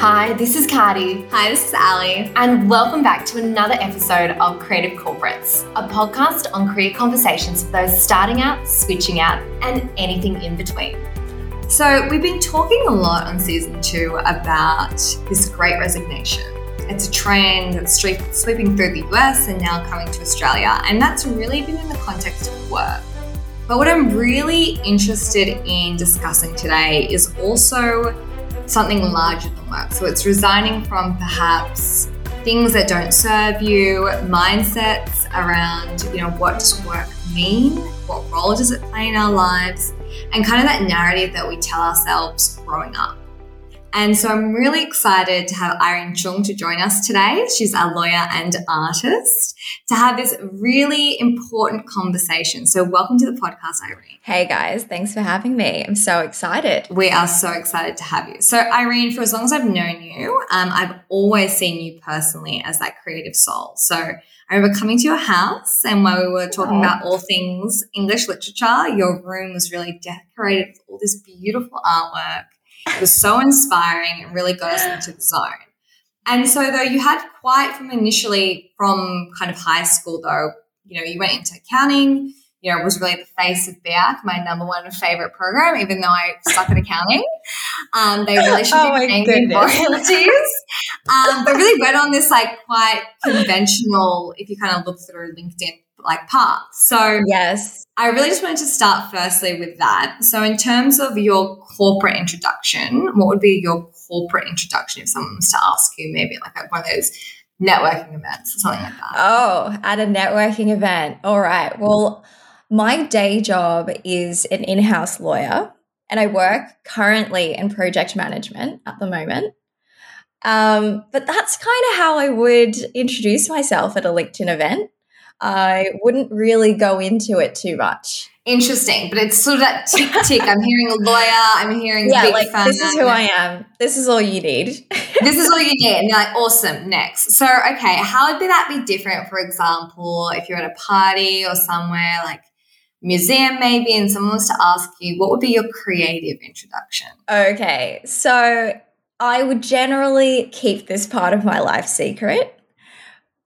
Hi, this is Cardi. Hi, this is Ali. And welcome back to another episode of Creative Corporates, a podcast on career conversations for those starting out, switching out, and anything in between. So, we've been talking a lot on season two about this great resignation. It's a trend that's sweeping through the US and now coming to Australia, and that's really been in the context of work. But what I'm really interested in discussing today is also something larger than work. So it's resigning from perhaps things that don't serve you, mindsets around, you know, what does work mean? What role does it play in our lives? And kind of that narrative that we tell ourselves growing up. And so I'm really excited to have Irene Choong to join us today. She's a lawyer and artist to have this really important conversation. So welcome to the podcast, Irene. Hey guys, thanks for having me. I'm so excited. We are so excited to have you. So Irene, for as long as I've known you, um, I've always seen you personally as that creative soul. So I remember coming to your house and while we were talking about all things English literature, your room was really decorated with all this beautiful artwork it was so inspiring and really got us into the zone. And so, though you had quite from initially from kind of high school, though, you know, you went into accounting, you know, was really the face of BEAC, my number one favorite program, even though I suck at accounting. Um, they really should oh be paying me royalties. Um, but really went on this like quite conventional, if you kind of look through LinkedIn like path. So yes, I really just wanted to start firstly with that. So in terms of your corporate introduction, what would be your corporate introduction if someone was to ask you maybe like at one of those networking events or something like that? Oh, at a networking event. All right. Well, my day job is an in-house lawyer and I work currently in project management at the moment. Um, but that's kind of how I would introduce myself at a LinkedIn event. I wouldn't really go into it too much. Interesting, but it's sort of that tick tick. I'm hearing a lawyer. I'm hearing yeah, like fan. this is who I am. This is all you need. this is all you need. And you're like, awesome. Next. So, okay, how would that be different? For example, if you're at a party or somewhere like museum maybe, and someone was to ask you, what would be your creative introduction? Okay, so I would generally keep this part of my life secret.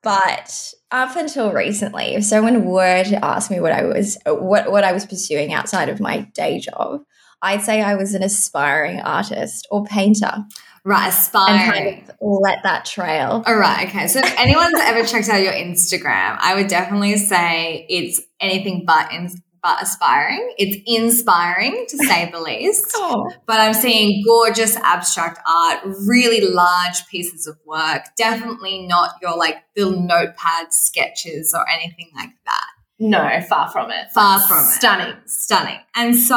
But up until recently, if someone were to ask me what I was what what I was pursuing outside of my day job, I'd say I was an aspiring artist or painter. Right, aspiring. And kind of let that trail. All right, okay. So if anyone's ever checked out your Instagram, I would definitely say it's anything but in, aspiring. It's inspiring to say the least. oh. But I'm seeing gorgeous abstract art, really large pieces of work. Definitely not your like little notepad sketches or anything like that. No, far from it. Far from Stunning. it. Stunning. Stunning. And so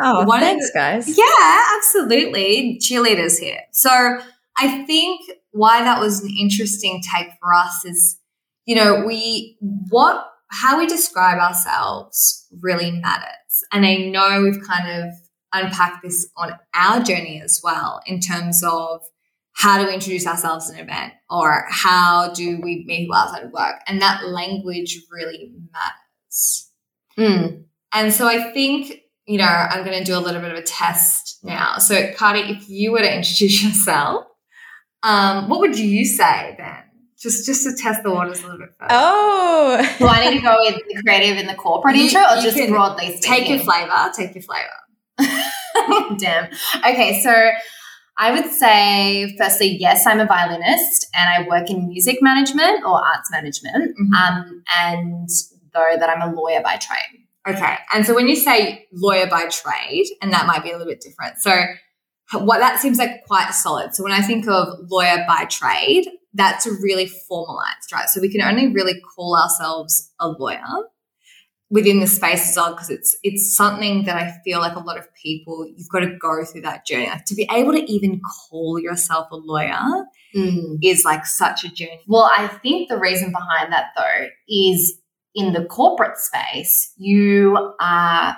oh, one thanks, the, guys. Yeah, absolutely. Cheerleaders here. So I think why that was an interesting take for us is, you know, we what how we describe ourselves really matters. And I know we've kind of unpacked this on our journey as well in terms of how do we introduce ourselves in an event or how do we meet people outside of work? And that language really matters. Mm. And so I think, you know, I'm going to do a little bit of a test now. So, Cardi, if you were to introduce yourself, um, what would you say then? Just just to test the waters a little bit further. Oh. Do I need to go with the creative and the corporate you, intro or just broadly speaking? Take your flavor. Take your flavor. Damn. Okay, so I would say, firstly, yes, I'm a violinist and I work in music management or arts management. Mm-hmm. Um, and though that I'm a lawyer by trade. Okay. And so when you say lawyer by trade, and that might be a little bit different. So what that seems like quite solid. So when I think of lawyer by trade, that's really formalized, right? So we can only really call ourselves a lawyer within the space as well because it's it's something that I feel like a lot of people you've got to go through that journey. Like to be able to even call yourself a lawyer mm. is like such a journey. Well, I think the reason behind that though is in the corporate space, you are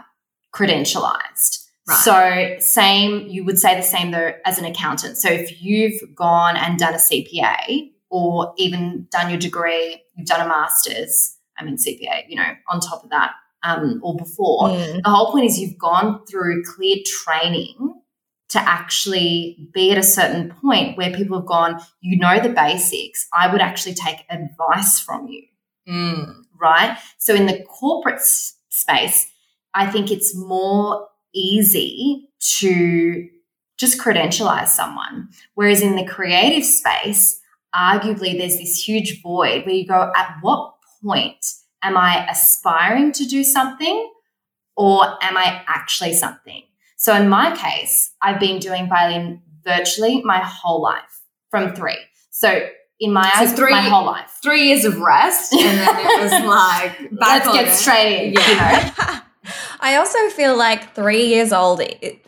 credentialized. Right. So, same, you would say the same though as an accountant. So, if you've gone and done a CPA or even done your degree, you've done a master's, I mean, CPA, you know, on top of that, um, or before, mm. the whole point is you've gone through clear training to actually be at a certain point where people have gone, you know, the basics. I would actually take advice from you. Mm. Right. So in the corporate s- space, I think it's more easy to just credentialize someone. Whereas in the creative space, arguably there's this huge void where you go, at what point am I aspiring to do something or am I actually something? So in my case, I've been doing violin virtually my whole life from three. So in my So eyes, three- my whole life. Three years of rest, and then it was like Let's get it. straight in, Yeah. you know. I also feel like three years old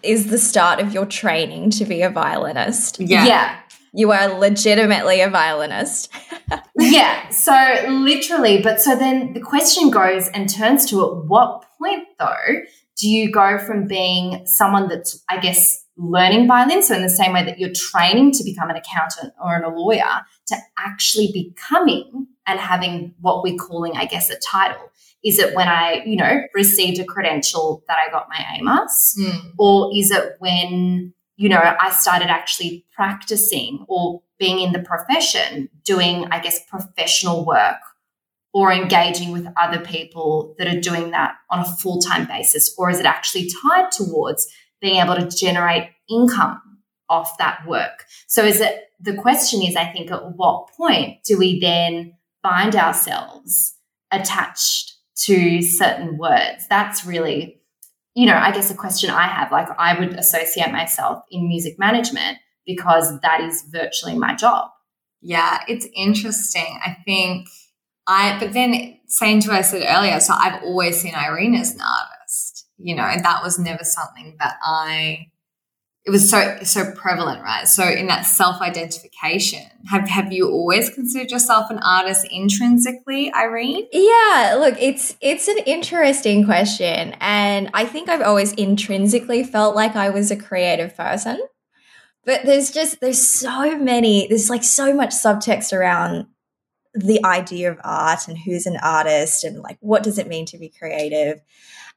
is the start of your training to be a violinist. Yeah. yeah. You are legitimately a violinist. yeah. So literally, but so then the question goes and turns to at what point though do you go from being someone that's, I guess, learning violin, so in the same way that you're training to become an accountant or a lawyer, to actually becoming and having what we're calling, I guess, a title? Is it when I, you know, received a credential that I got my AMusA? Mm. or is it when you know i started actually practicing or being in the profession doing i guess professional work or engaging with other people that are doing that on a full-time basis or is it actually tied towards being able to generate income off that work so is it the question is i think at what point do we then find ourselves attached to certain words that's really you know, I guess a question I have, like I would associate myself in music management because that is virtually my job. Yeah, it's interesting. I think I, but then same to what I said earlier. So I've always seen Irene as an artist, you know, and that was never something that I. It was so so prevalent, right? So in that self identification, have have you always considered yourself an artist intrinsically, Irene? Yeah, look, it's it's an interesting question and I think I've always intrinsically felt like I was a creative person. But there's just there's so many there's like so much subtext around the idea of art and who's an artist and like what does it mean to be creative.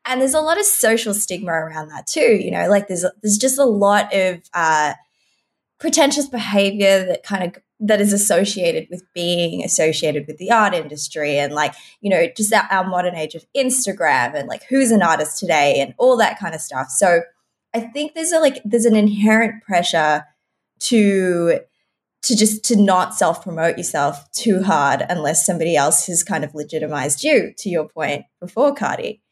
And there's a lot of social stigma around that too, you know, like there's there's just a lot of uh pretentious behavior that kind of that is associated with being associated with the art industry and like you know just our, our modern age of instagram and like who's an artist today and all that kind of stuff. So i think there's a like there's an inherent pressure to to just to not self promote yourself too hard unless somebody else has kind of legitimized you to your point before cardi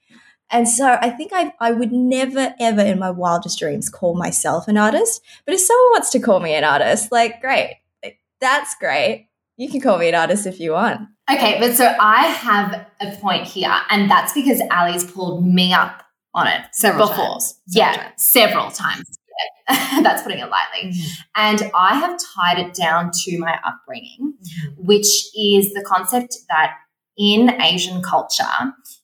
and so I think I, I would never, ever in my wildest dreams call myself an artist. But if someone wants to call me an artist, like, great. Like, That's great. You can call me an artist if you want. Okay, but so I have a point here, and that's because Ali's pulled me up on it Several before. times. Several yeah, times. several times. Yeah. that's putting it lightly. Mm-hmm. And I have tied it down to my upbringing, mm-hmm. which is the concept that in Asian culture,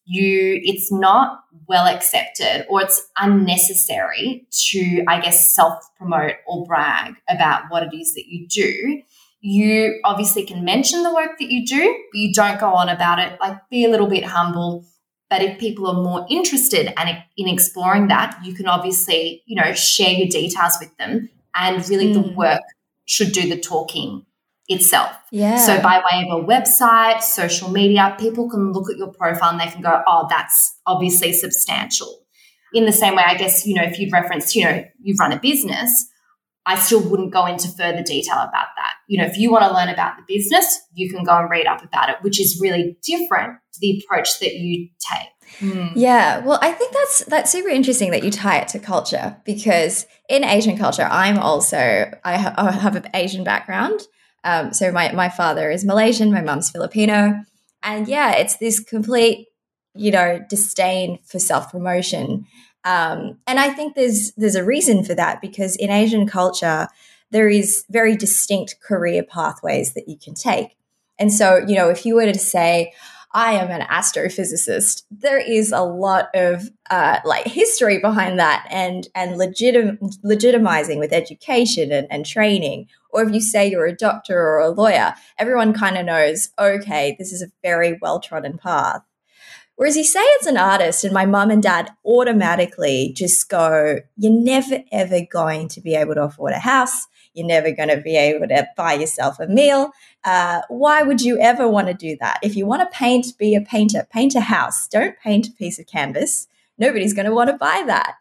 you it's not well accepted or it's unnecessary to, I guess, self promote or brag about what it is that you do. You obviously can mention the work that you do, but you don't go on about it. Like, be a little bit humble. But if people are more interested and in exploring that, you can obviously, you know, share your details with them. And really, the Mm. work should do the talking itself. Yeah. So by way of a website, social media, people can look at your profile and they can go, oh, that's obviously substantial. In the same way, I guess, you know, if you'd referenced, you know, you've run a business, I still wouldn't go into further detail about that. You know, if you want to learn about the business, you can go and read up about it, which is really different to the approach that you take. Mm. Yeah, well, I think that's that's super interesting that you tie it to culture because in Asian culture, I'm also I, ha- I have an Asian background. Um, so my my father is Malaysian, my mum's Filipino, and yeah, it's this complete you know disdain for self promotion. Um, and I think there's there's a reason for that because in Asian culture, there is very distinct career pathways that you can take. And so, you know, if you were to say, I am an astrophysicist. There is a lot of uh, like history behind that, and and legitim- legitimizing with education and, and training. Or if you say you're a doctor or a lawyer, everyone kind of knows. Okay, this is a very well trodden path. Whereas you say it's an artist, and my mum and dad automatically just go, You're never ever going to be able to afford a house. You're never going to be able to buy yourself a meal. Uh, why would you ever want to do that? If you want to paint, be a painter, paint a house. Don't paint a piece of canvas. Nobody's going to want to buy that.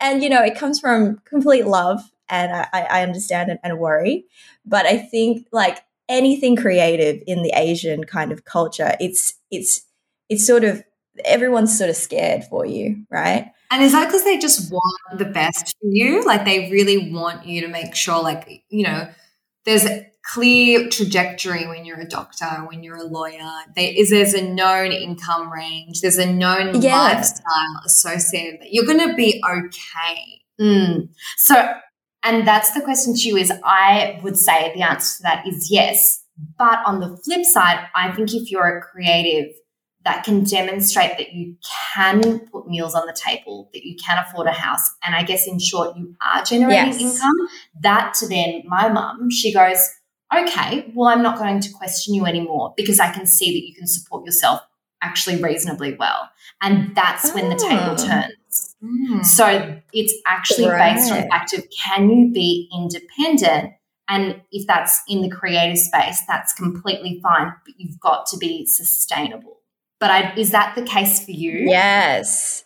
And, you know, it comes from complete love and I, I understand and, and worry. But I think like anything creative in the Asian kind of culture, it's it's it's sort of everyone's sort of scared for you, right? And is that because they just want the best for you? Like they really want you to make sure, like, you know, there's a clear trajectory when you're a doctor, when you're a lawyer. There is there's a known income range, there's a known yeah. lifestyle associated that you're gonna be okay. Mm. So and that's the question to you is I would say the answer to that is yes. But on the flip side, I think if you're a creative that can demonstrate that you can put meals on the table, that you can afford a house, and I guess in short, you are generating yes. income, that to then my mum, she goes, okay, well, I'm not going to question you anymore because I can see that you can support yourself actually reasonably well. And that's oh. when the table ah. turns. Mm. So it's actually right. based on the fact of can you be independent? And if that's in the creative space, that's completely fine, but you've got to be sustainable. But I, is that the case for you? Yes.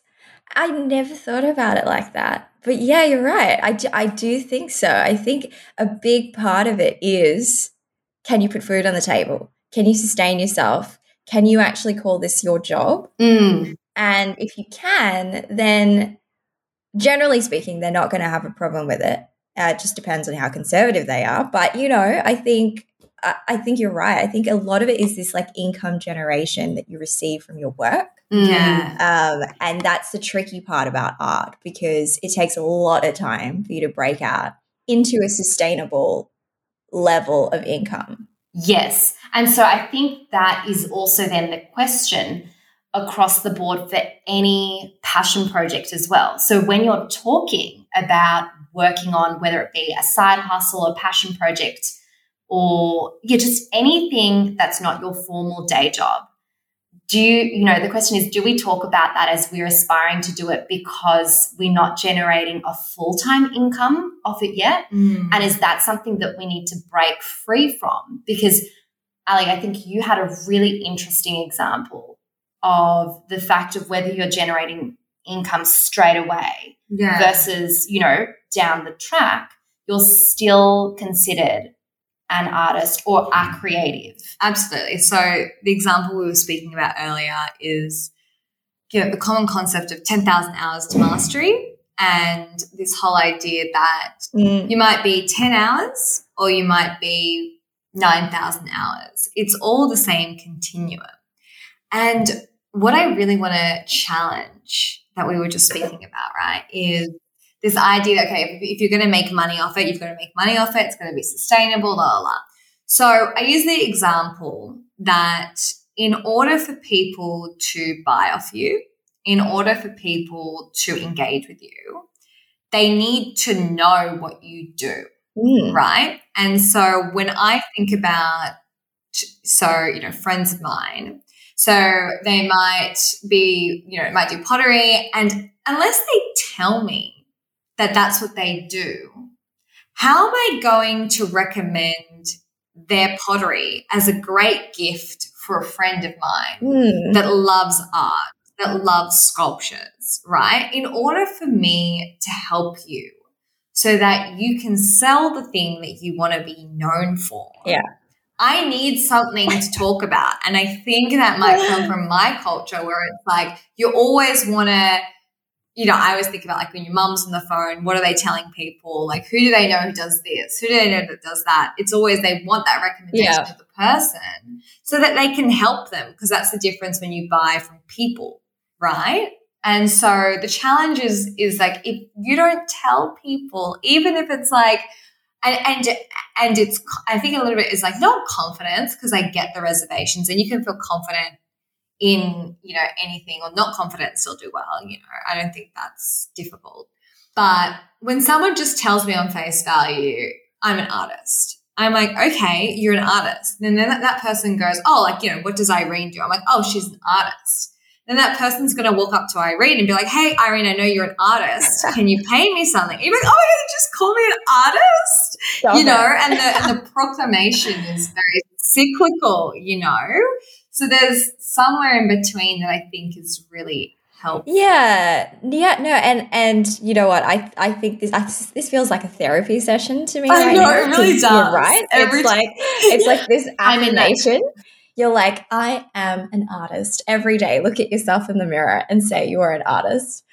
I never thought about it like that. But yeah, you're right. I do, I do think so. I think a big part of it is can you put food on the table? Can you sustain yourself? Can you actually call this your job? Mm. And if you can, then generally speaking, they're not going to have a problem with it. Uh, it just depends on how conservative they are. But you know, I think I think you're right. I think a lot of it is this like income generation that you receive from your work. Mm. Yeah. Um, and that's the tricky part about art because it takes a lot of time for you to break out into a sustainable level of income. Yes. And so I think that is also then the question across the board for any passion project as well. So when you're talking about working on whether it be a side hustle or passion project or yeah, just anything that's not your formal day job, do you, you know, the question is, do we talk about that as we're aspiring to do it because we're not generating a full time income off it yet? Mm. And is that something that we need to break free from? Because, Ali, I think you had a really interesting example of the fact of whether you're generating income straight away yeah. versus, you know, down the track, you're still considered an artist or a creative. Absolutely. So the example we were speaking about earlier is you know, the common concept of 10,000 hours to mastery and this whole idea that mm. you might be 10 hours or you might be 9,000 hours. It's all the same continuum. And what I really want to challenge that we were just speaking about, right, is this idea that, okay, if, if you're going to make money off it, you've got to make money off it, it's going to be sustainable, blah, blah, blah. So I use the example that in order for people to buy off you, in order for people to engage with you, they need to know what you do, mm. right? And so when I think about, so, you know, friends of mine, so they might be, you know, might do pottery. And unless they tell me that that's what they do, how am I going to recommend their pottery as a great gift for a friend of mine mm. that loves art, that loves sculptures, right? In order for me to help you so that you can sell the thing that you want to be known for. Yeah. I need something to talk about. And I think that might come from my culture where it's like you always want to, you know, I always think about like when your mum's on the phone, what are they telling people? Like, who do they know who does this? Who do they know that does that? It's always they want that recommendation yeah. of the person so that they can help them because that's the difference when you buy from people, right? And so the challenge is, is like if you don't tell people, even if it's like, and and and it's I think a little bit is like not confidence because I get the reservations and you can feel confident in you know anything or not confident still do well you know. I don't think that's difficult. But when someone just tells me on face value I'm an artist. I'm like okay you're an artist. And then that, that person goes oh like you know what does Irene do? I'm like oh she's an artist then that person's going to walk up to Irene and be like, Hey, Irene, I know you're an artist. Can you paint me something? you're like, Oh my God, just call me an artist. Stop you know, and the, and the proclamation is very cyclical, you know? So there's somewhere in between that I think is really helpful. Yeah, yeah, no, and and you know what? I I think this I, this feels like a therapy session to me. I right know now, it really does. right? Every it's like it's like this affirmation. You're like, I am an artist. Every day, look at yourself in the mirror and say you are an artist.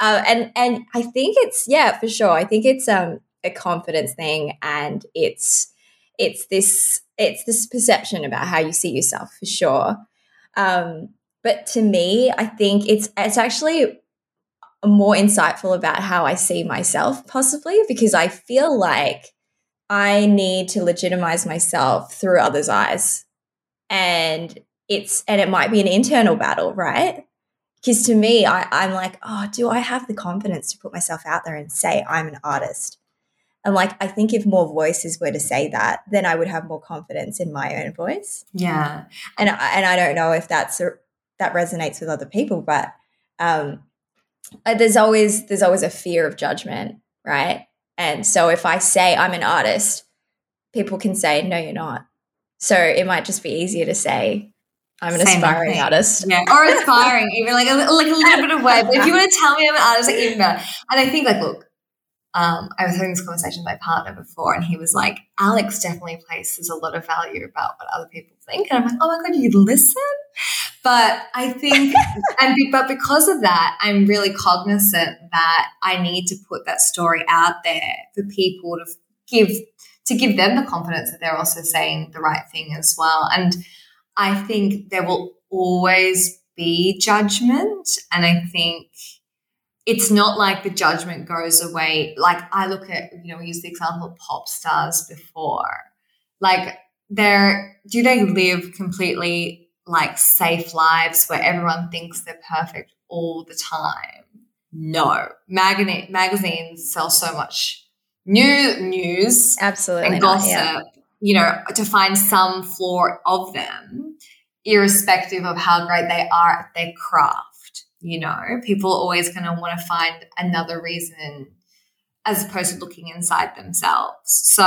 Uh, and and I think it's yeah, for sure. I think it's um a confidence thing, and it's it's this it's this perception about how you see yourself for sure. Um, but to me, I think it's it's actually more insightful about how I see myself, possibly because I feel like I need to legitimize myself through others' eyes, and it's and it might be an internal battle, right? Because to me, I, I'm like, oh, do I have the confidence to put myself out there and say I'm an artist? And like, I think if more voices were to say that, then I would have more confidence in my own voice. Yeah. And I, and I don't know if that's a, that resonates with other people, but um, uh, there's always there's always a fear of judgment, right? And so if I say I'm an artist, people can say no, you're not. So it might just be easier to say I'm an Same aspiring thing. artist. Yeah, or aspiring, even like a, like a little bit of way. But if you want to tell me I'm an artist, like even better. And I think like, look, um, I was having this conversation with my partner before, and he was like, Alex definitely places a lot of value about what other people think. And I'm like, oh my God, you listen? But I think, and but because of that, I'm really cognizant that I need to put that story out there for people to give to give them the confidence that they're also saying the right thing as well. And I think there will always be judgment, and I think it's not like the judgment goes away. Like I look at, you know, we use the example of pop stars before. Like they're do they live completely like safe lives where everyone thinks they're perfect all the time? No. Magazine magazines sell so much new news absolutely. and gossip, yeah. you know, to find some flaw of them, irrespective of how great they are at their craft you know? People are always going to want to find another reason as opposed to looking inside themselves. So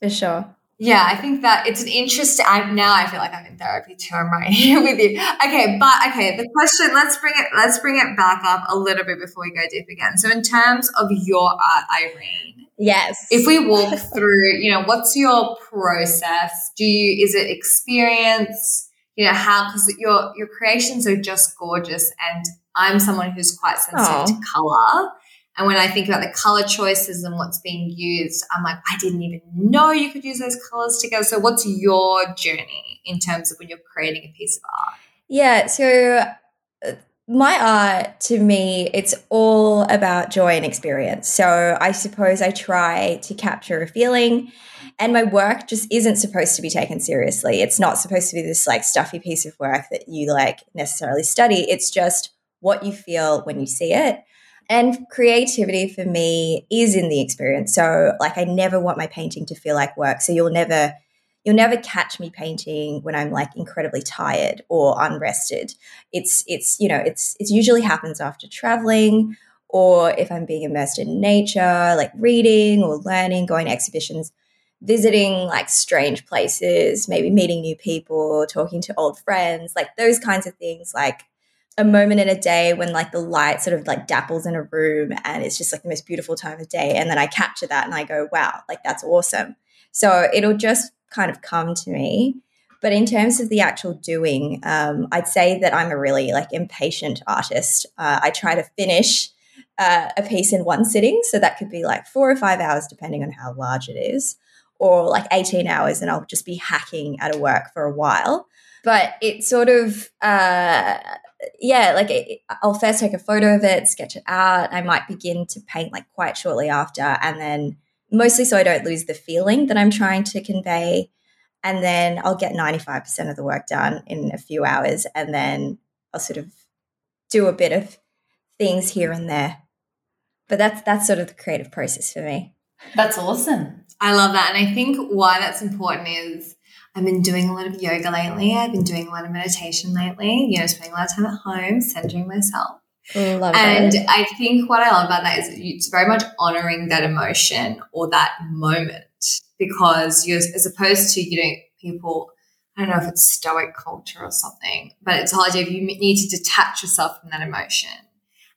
for sure. yeah i think that it's an interesting i now i feel like i'm in therapy too i'm right here with you. Okay but okay the question let's bring it let's bring it back up a little bit before we go deep again. So in terms of your art irene yes. If we walk through you know what's your process? Do you is it experience? You know how because your your creations are just gorgeous and i'm someone who's quite sensitive to color and when i think about the color choices and what's being used i'm like i didn't even know you could use those colors together. So what's your journey in terms of when you're creating a piece of art? Yeah so my art to me it's all about joy and experience so i suppose i try to capture a feeling and my work just isn't supposed to be taken seriously. It's not supposed to be this like stuffy piece of work that you like necessarily study. It's just what you feel when you see it. And creativity for me is in the experience. So like I never want my painting to feel like work. So you'll never you'll never catch me painting when I'm like incredibly tired or unrested. It's it's you know, it's it usually happens after traveling or if I'm being immersed in nature, like reading or learning, going to exhibitions visiting like strange places, maybe meeting new people, talking to old friends, like those kinds of things, like a moment in a day when like the light sort of like dapples in a room and it's just like the most beautiful time of day. And then I capture that and I go, wow, like that's awesome. So it'll just kind of come to me. But in terms of the actual doing, um, I'd say that I'm a really like impatient artist. Uh, I try to finish uh, a piece in one sitting. So that could be like four or five hours, depending on how large it is or like 18 hours and I'll just be hacking at a work for a while. But it sort of, uh, yeah, like it, I'll first take a photo of it, sketch it out. I might begin to paint like quite shortly after, and then mostly so I don't lose the feeling that I'm trying to convey. And then I'll get 95% of the work done in a few hours, and then I'll sort of do a bit of things here and there. But that's that's sort of the creative process for me. That's awesome. I love that. And I think why that's important is I've been doing a lot of yoga lately. I've been doing a lot of meditation lately, you know, spending a lot of time at home, centering myself. Love and it. I think what I love about that is it's very much honoring that emotion or that moment because you're, as opposed to, you know, people, I don't know if it's stoic culture or something, but it's hard if you need to detach yourself from that emotion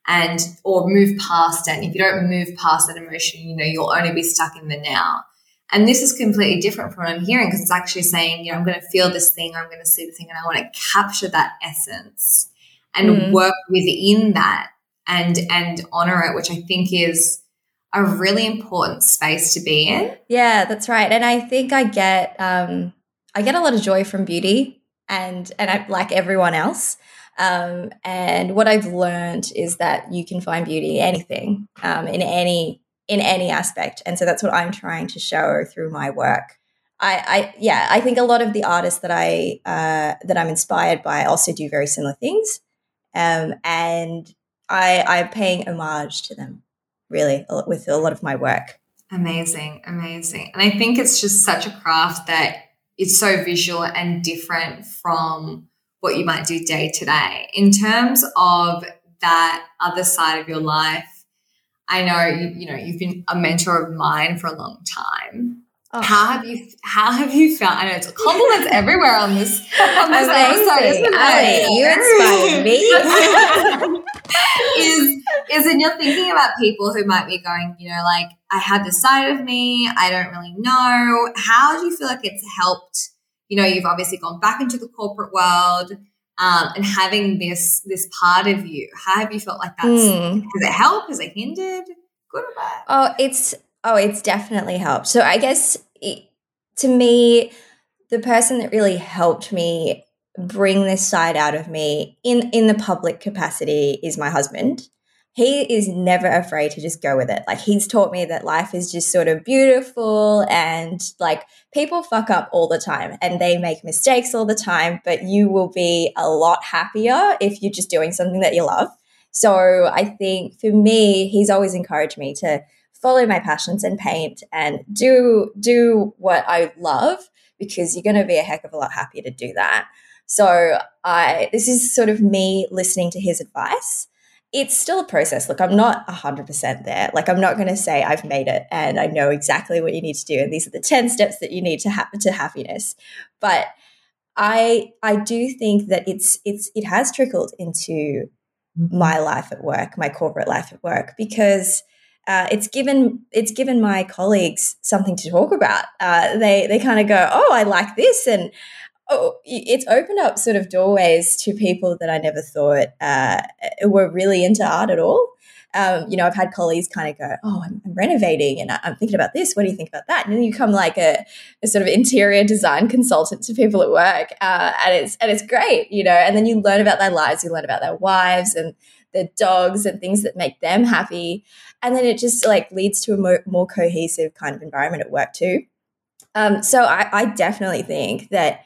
and or move past it. And if you don't move past that emotion, you know, you'll only be stuck in the now. And this is completely different from what I'm hearing because it's actually saying, you know, I'm going to feel this thing, I'm going to see the thing, and I want to capture that essence and mm. work within that and and honor it, which I think is a really important space to be in. Yeah, that's right. And I think I get um I get a lot of joy from beauty and and I, like everyone else. Um, and what I've learned is that you can find beauty in anything, um, in any in any aspect. And so that's what I'm trying to show through my work. I, I yeah, I think a lot of the artists that I uh, that I'm inspired by also do very similar things, um, and I I'm paying homage to them really with a lot of my work. Amazing, amazing, and I think it's just such a craft that it's so visual and different from what you might do day to day. In terms of that other side of your life, I know you, you know you've been a mentor of mine for a long time. Oh. How have you how have you felt? I know it's compliments everywhere on this on this episode, you inspire me. is is and you're thinking about people who might be going, you know, like I have this side of me, I don't really know. How do you feel like it's helped? You know, you've obviously gone back into the corporate world um, and having this this part of you. How have you felt like that's mm. has it helped? Has it hindered? Good or bad? Oh, it's oh, it's definitely helped. So I guess it, to me, the person that really helped me bring this side out of me in in the public capacity is my husband he is never afraid to just go with it. Like he's taught me that life is just sort of beautiful and like people fuck up all the time and they make mistakes all the time, but you will be a lot happier if you're just doing something that you love. So I think for me, he's always encouraged me to follow my passions and paint and do do what I love because you're going to be a heck of a lot happier to do that. So I this is sort of me listening to his advice it's still a process. Look, I'm not 100% there. Like, I'm not going to say I've made it and I know exactly what you need to do. And these are the 10 steps that you need to happen to happiness. But I, I do think that it's, it's, it has trickled into mm-hmm. my life at work, my corporate life at work, because uh, it's given it's given my colleagues something to talk about. Uh, they they kind of go, oh, I like this, and oh, it's opened up sort of doorways to people that I never thought uh, were really into art at all. Um, you know, I've had colleagues kind of go, "Oh, I'm, I'm, renovating, and I'm thinking about this. What do you think about that?" And then you become like a, a sort of interior design consultant to people at work, uh, and it's and it's great, you know. And then you learn about their lives, you learn about their wives and their dogs and things that make them happy, and then it just like leads to a more, more cohesive kind of environment at work too. Um, so I, I definitely think that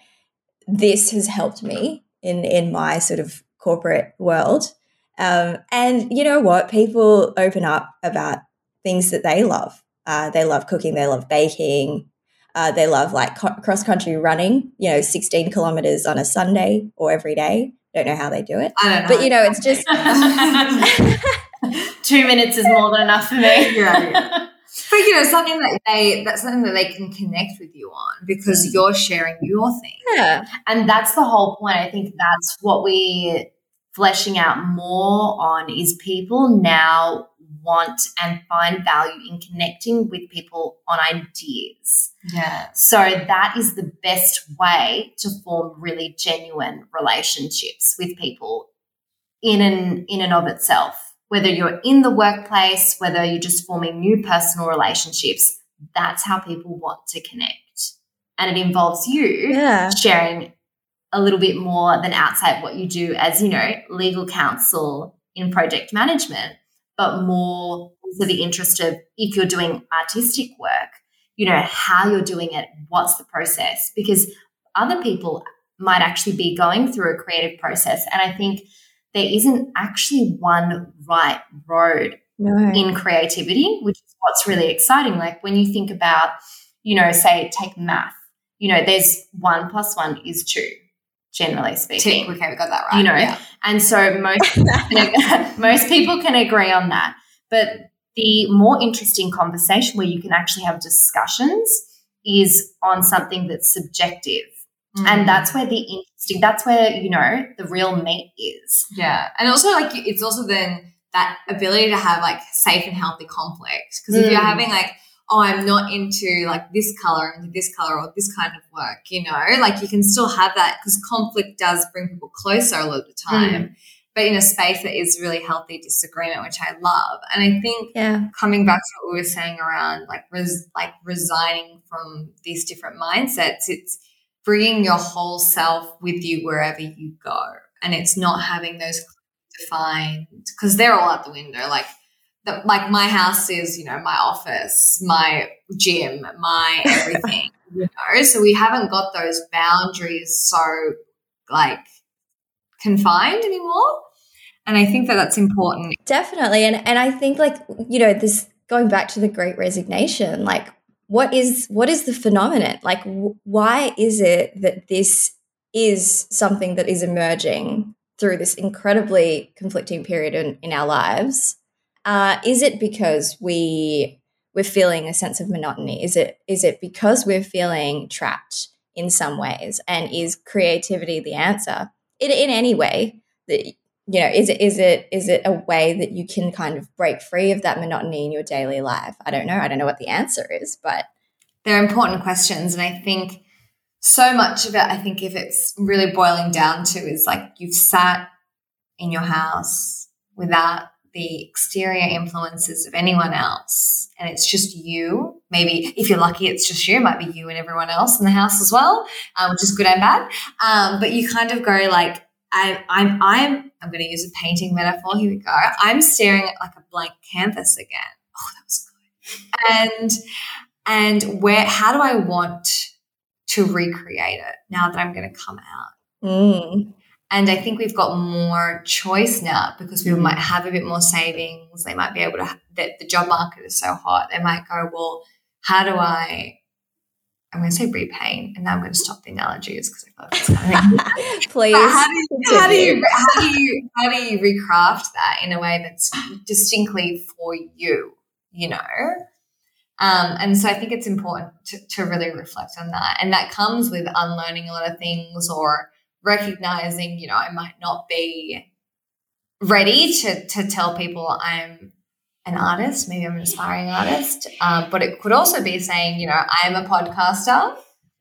this has helped me in in my sort of corporate world. Um, and you know what? People open up about things that they love. Uh, they love cooking. They love baking. Uh, they love like co- cross country running. You know, sixteen kilometers on a Sunday or every day. Don't know how they do it. I don't know. But you know, it's just two minutes is more than enough for me. yeah. yeah but you know something that they that's something that they can connect with you on because mm. you're sharing your thing yeah and that's the whole point i think that's what we fleshing out more on is people now want and find value in connecting with people on ideas. Yeah. So that is the best way to form really genuine relationships with people in and in and of itself whether you're in the workplace, whether you're just forming new personal relationships, that's how people want to connect. And it involves you yeah. sharing a little bit more than outside what you do as, you know, legal counsel in project management, but more for the interest of if you're doing artistic work, you know, how you're doing it, what's the process? Because other people might actually be going through a creative process. And I think there isn't actually one right road no. in creativity, which is what's really exciting. Like when you think about, you know, say take math, you know, there's one plus one is two, generally speaking. Tick. Okay, we got that right. You know, Yeah. And so most most people can agree on that. But the more interesting conversation where you can actually have discussions is on something that's subjective. Mm. And that's where the interesting that's where, you know, the real meat is. Yeah. And also like it's also then that ability to have like safe and healthy conflict. Because if you're Mm. having like, oh, I'm not into like this color into this color or this kind of work, you know, like you can still have that because conflict does bring people closer a lot of the hmm. time. But in a space that is really healthy disagreement, which I love. And I think Yeah. coming back to what we were saying around like res- like resigning from these different mindsets, it's bringing your whole self with you wherever you go, and it's not having those defined because they're all out the window. Like like my house is you know my office, my gym, my everything. you know, so we haven't got those boundaries so like confined anymore. And I think that that's important. Definitely. And and I think like, you know, this going back to the great resignation, like what is what is the phenomenon? Like w- why is it that this is something that is emerging through this incredibly conflicting period in, in our lives? Uh, is it because we we're feeling a sense of monotony? Is it is it because we're feeling trapped in some ways? And is creativity the answer in, in any way that you know is it is it is it a way that you can kind of break free of that monotony in your daily life i don't know i don't know what the answer is but they're important questions and i think so much of it i think if it's really boiling down to is like you've sat in your house without the exterior influences of anyone else and it's just you maybe if you're lucky it's just you it might be you and everyone else in the house as well um, which is good and bad um, but you kind of go like I, I'm I'm I'm going to use a painting metaphor. Here we go. I'm staring at like a blank canvas again. Oh, that was good. And and where? How do I want to recreate it now that I'm going to come out? mm, And I think we've got more choice now because we might have a bit more savings. They might be able to. That the job market is so hot. They might go, well, how do I? I'm going to say repaint, and now I'm going to stop the analogies because I feel like that's kind of please how do, you, how, do you, how do you how do you recraft that in a way that's distinctly for you you know um, and so i think it's important to, to really reflect on that and that comes with unlearning a lot of things or recognizing you know i might not be ready to to tell people i'm an artist maybe i'm an aspiring artist um, but it could also be saying you know i am a podcaster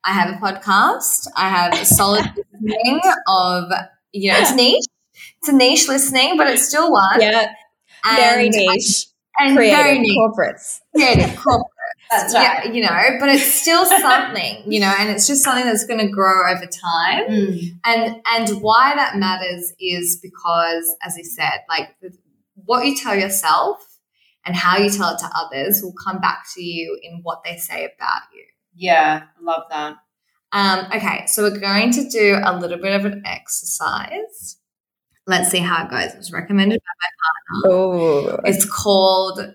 I have a podcast. I have a solid listening of, you know, it's niche. It's a niche listening, but it's still one. yeah And, very niche And creative very niche. corporates Creative, corporate. That's Yeah, you know, but it's still something, you know, and it's just something that's going to grow over time. Mm. And and why that matters is because, as I said, like what you tell yourself and how you tell it to others will come back to you in what they say about you. Yeah, I love that. Um, okay, so we're going to do a little bit of an exercise. Let's see how it goes. It was recommended by my partner. oh It's called.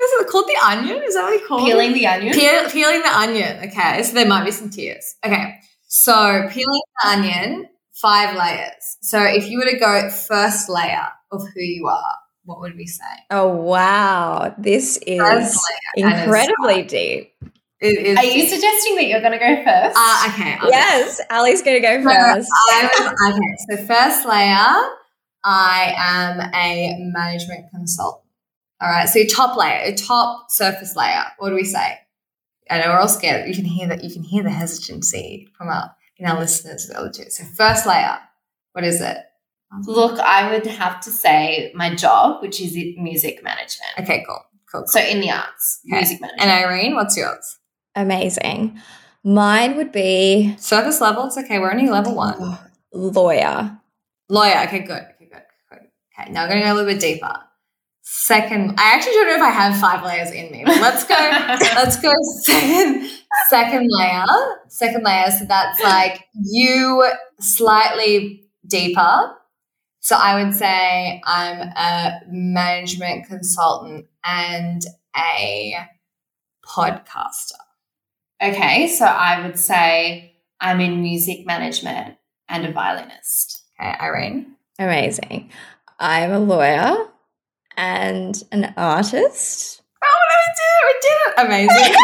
Is it called the onion? Is that what it's called? Peeling the onion. Peel, peeling the onion. Okay, so there might be some tears. Okay, so peeling the onion, five layers. So if you were to go first layer of who you are, what would we say? oh wow this is First layer. incredibly deep It is. Are you suggesting that you're going to go first? Uh, okay. I'll go yes ali's gonna go first I was, okay, so first layer, I am a management consultant. All right, so your top layer, your top surface layer. What do we say? I know we're all scared. You can hear that. You can hear the hesitancy from our in our listeners. The other two. So first layer, what is it? Look, I would have to say my job, which is music management. Okay, cool, cool. cool. So in the arts, Okay. music management. and Irene, what's yours? amazing mine would be service level. It's okay. We're only level one. lawyer Lawyer. Okay, good. Okay, good. good. Okay, now we're gonna go a little bit deeper. Second, I actually don't know if I have five layers in me. But let's go. let's go second second layer. Second layer. So that's like you slightly deeper. So I would say I'm a management consultant and a podcaster. Okay, so I would say I'm in music management and a violinist. Okay, Irene. Amazing. I'm a lawyer and an artist. Oh, we did it! We did it! Amazing.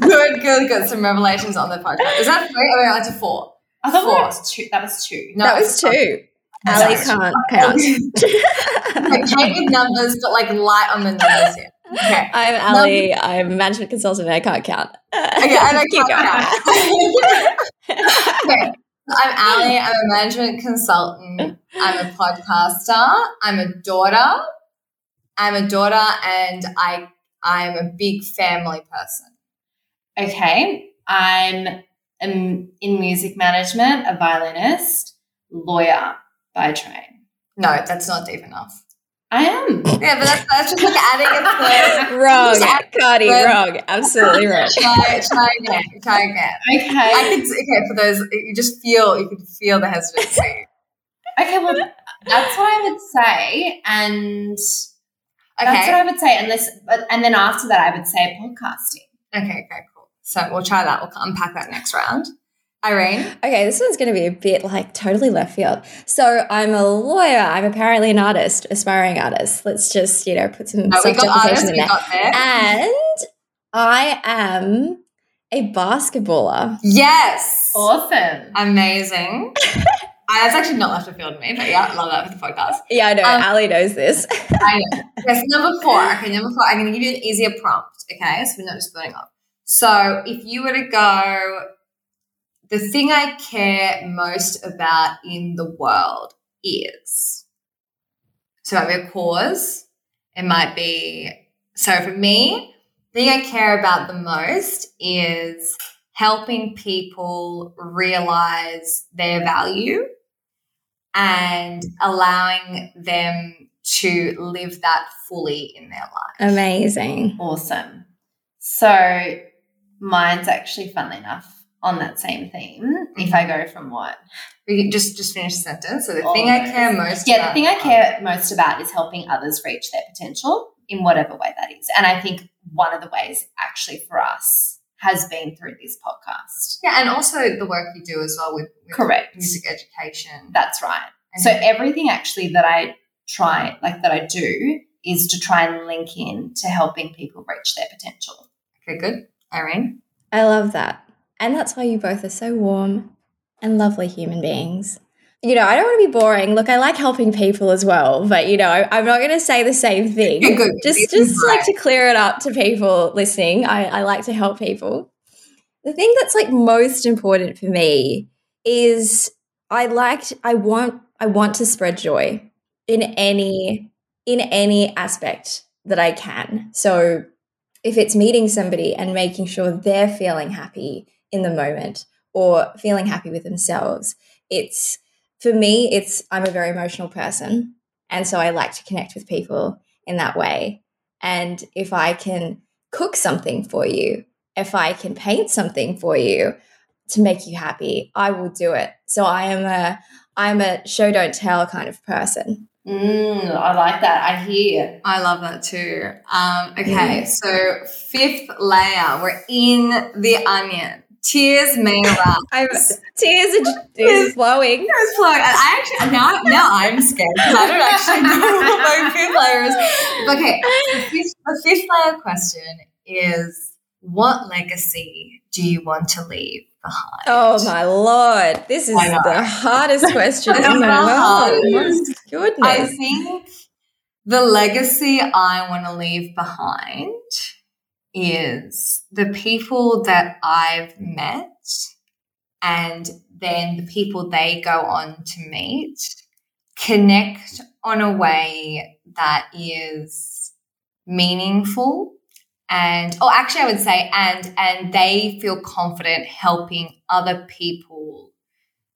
good, good, good. Some revelations on the podcast. Is that three? Oh, yeah, that's a four. I thought Four. that was two. That was two. No, that was two. Ali can't count. I paint with numbers, but like light on the numbers here. Okay. I'm Ali. I'm a management consultant. and I can't count. Okay, I don't Keep count. okay. I'm Ali. I'm a management consultant. I'm a podcaster. I'm a daughter. I'm a daughter, and I I'm a big family person. Okay, I'm um, in music management, a violinist, lawyer by trade. No, that's not deep enough. I am. Yeah, but that's, that's just like adding a third. wrong, Yeah. Cardi. Red. Wrong. Absolutely wrong. Try, try again. Try again. I Okay. could okay for those. You just feel you could feel the hesitancy. Okay, well, that's what I would say, and that's what I would say. Unless, but and then after that, I would say podcasting. Okay. Okay. Cool. So we'll try that. We'll unpack that next round. Irene. Okay, this one's going to be a bit like totally left field. So I'm a lawyer. I'm apparently an artist, aspiring artist. Let's just you know put some No, we got artists. self-deprecation in We there. got there. And I am a basketballer. Yes. Awesome. Amazing. uh, that's actually not left of field to me, but yeah, love that for the podcast. Yeah, I know. Um, Ali knows this. I know. Yes, number four. Okay, number four. I'm going to give you an easier prompt. Okay, so we're not just building up. So if you were to go, the thing I care most about in the world is. So it might be a cause. It might be. So for me, the thing I care about the most is helping people realize their value and allowing them to live that fully in their life. Amazing. Awesome. So mine's actually, funnily enough, on that same theme. If I go from what? We can just just finish the sentence. So the All thing I care most Yeah, about the thing I care most about is helping others reach their potential in whatever way that is. And I think one of the ways actually for us has been through this podcast. Yeah, and also the work you do as well with, with Correct. music education. That's right. And So everything actually that I try, like that I do, is to try and link in to helping people reach their potential. okay, good. Irene? I love that. And that's why you both are so warm and lovely human beings. You know, I don't want to be boring. Look, I like helping people as well, but you know, I, I'm not going to say the same thing. Good. Just, just is like to clear it up to people listening. I, I like to help people. The thing that's like most important for me is I liked, I want, I want to spread joy in any, in any aspect that I can. So if it's meeting somebody and making sure they're feeling happy in the moment or feeling happy with themselves, it's for me, it's I'm a very emotional person. And so I like to connect with people in that way. And if I can cook something for you, if I can paint something for you to make you happy, I will do it. So I am a I'm a show don't tell kind of person. Mm, I like that. I hear. I love that too. Um, okay, so fifth layer, we're in the onion. Tears may. I'm tears are tears flowing. Tears flow. And I actually now now I'm scared because I don't actually know what my fifth layer is. Okay, the fifth, the fifth layer question is: What legacy do you want to leave behind? Oh my lord, this is the hardest question in the the world. Goodness. I think the legacy I want to leave behind is the people that I've met and then the people they go on to meet connect on a way that is meaningful and or actually I would say and and they feel confident helping other people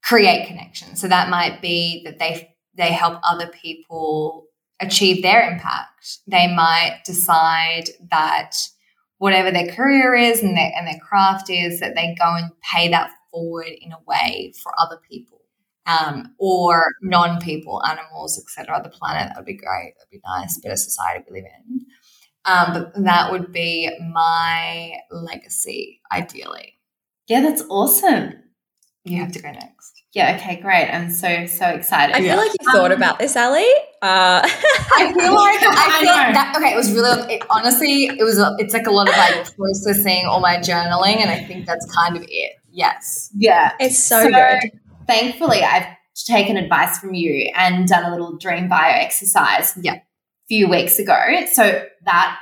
create connections. So that might be that they they help other people achieve their impact. They might decide that whatever their career is and their and their craft is, that they go and pay that forward in a way for other people. Um, or non-people, animals, etc. The planet that would be great. That'd be nice. Bit of society we live in. Um, but that would be my legacy, ideally. Yeah, that's awesome. You have to go next. Yeah, okay, great. I'm so, so excited. I feel Yeah. like you thought Um, about this, Ali. Uh, I feel like I I feel know. like that. Okay, it was really it, honestly, it was. It's like a lot of like processing all my journaling, and I think that's kind of it. Yes. yeah. it's so, So- good. Thankfully, I've taken advice from you and done a little dream bio exercise Yeah. a few weeks ago. So that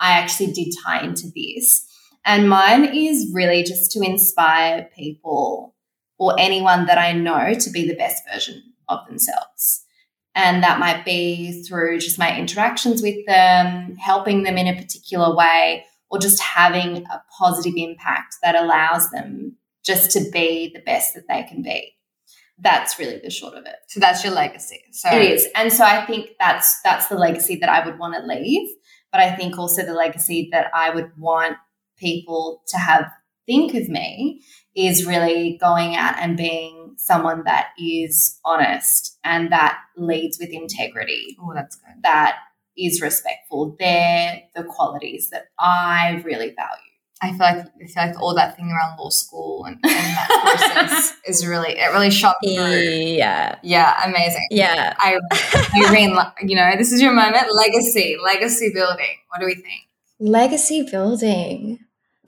I actually did tie into this. And mine is really just to inspire people or anyone that I know to be the best version of themselves. And that might be through just my interactions with them, helping them in a particular way, or just having a positive impact that allows them just to be the best that they can be. That's really the short of it. So that's your legacy. So It is. And so I think that's that's the legacy that I would want to leave. But I think also the legacy that I would want people to have think of me is really going out and being someone that is honest and that leads with integrity, Oh, that's good. that is respectful. They're the qualities that I really value. I feel like I feel like all that thing around law school and, and that process is really it really shot through. Yeah. Yeah, amazing. Yeah. I Irene, you know, this is your moment. Legacy, legacy building. What do we think? Legacy building.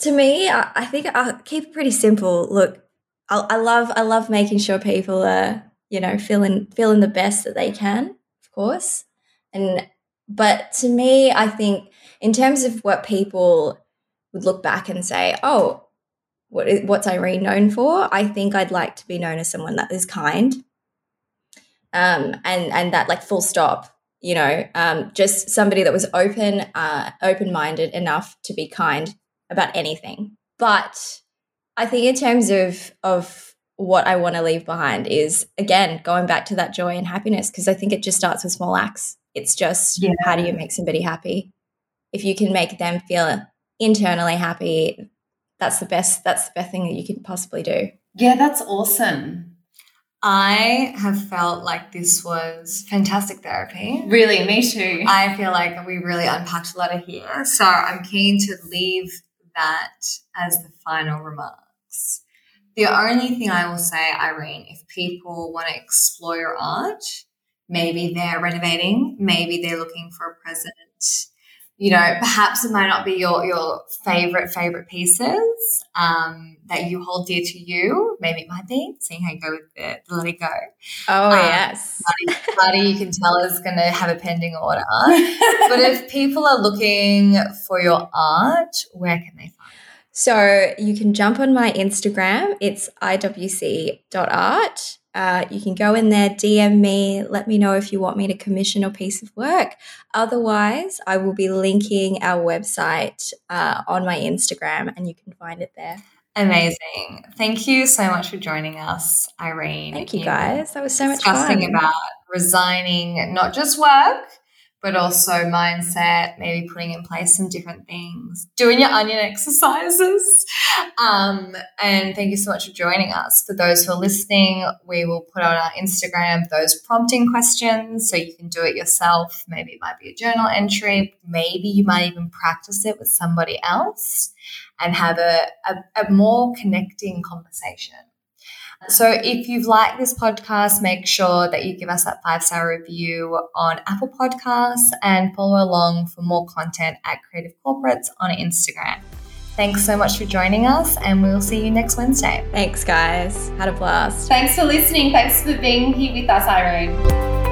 To me, I, I think I'll keep it pretty simple. Look, I, I love I love making sure people are you know feeling feeling the best that they can, of course. And but to me, I think in terms of what people would look back and say, oh, what is, what's Irene known for? I think I'd like to be known as someone that is kind, um, and and that like full stop you know um, just somebody that was open uh, open-minded enough to be kind about anything but i think in terms of of what i want to leave behind is again going back to that joy and happiness because i think it just starts with small acts it's just Yeah. how do you make somebody happy if you can make them feel internally happy that's the best that's the best thing that you can possibly do Yeah, that's awesome. I have felt like this was fantastic therapy. Really, me too. I feel like we really unpacked a lot of here. So I'm keen to leave that as the final remarks. The only thing I will say, Irene, if people want to explore your art, maybe they're renovating, maybe they're looking for a present. You know, perhaps it might not be your your favorite favorite pieces um, that you hold dear to you. Maybe it might be. Seeing how you go with the, the let it go. oh Um, yes Cardi you can tell is going to have a pending order. But if people are looking for your art, where can they find? So you can jump on my Instagram. It's iwc.art. Uh, you can go in there, DM me, let me know if you want me to commission a piece of work. Otherwise, I will be linking our website uh, on my Instagram and you can find it there. Amazing. Thank you so much for joining us, Irene. Thank you guys. That was so much discussing about resigning not just work, but also mindset, maybe putting in place some different things, doing your onion exercises. Um, and thank you so much for joining us. For those who are listening, we will put on our Instagram those prompting questions so you can do it yourself. Maybe it might be a journal entry, maybe you might even practice it with somebody else and have a, a, a more connecting conversation. So if you've liked this podcast, make sure that you give us that five star review on Apple Podcasts and follow along for more content at Creative Corporates on Instagram. Thanks so much for joining us, and we'll see you next Wednesday. Thanks, guys. Had a blast. Thanks for listening. Thanks for being here with us, Irene.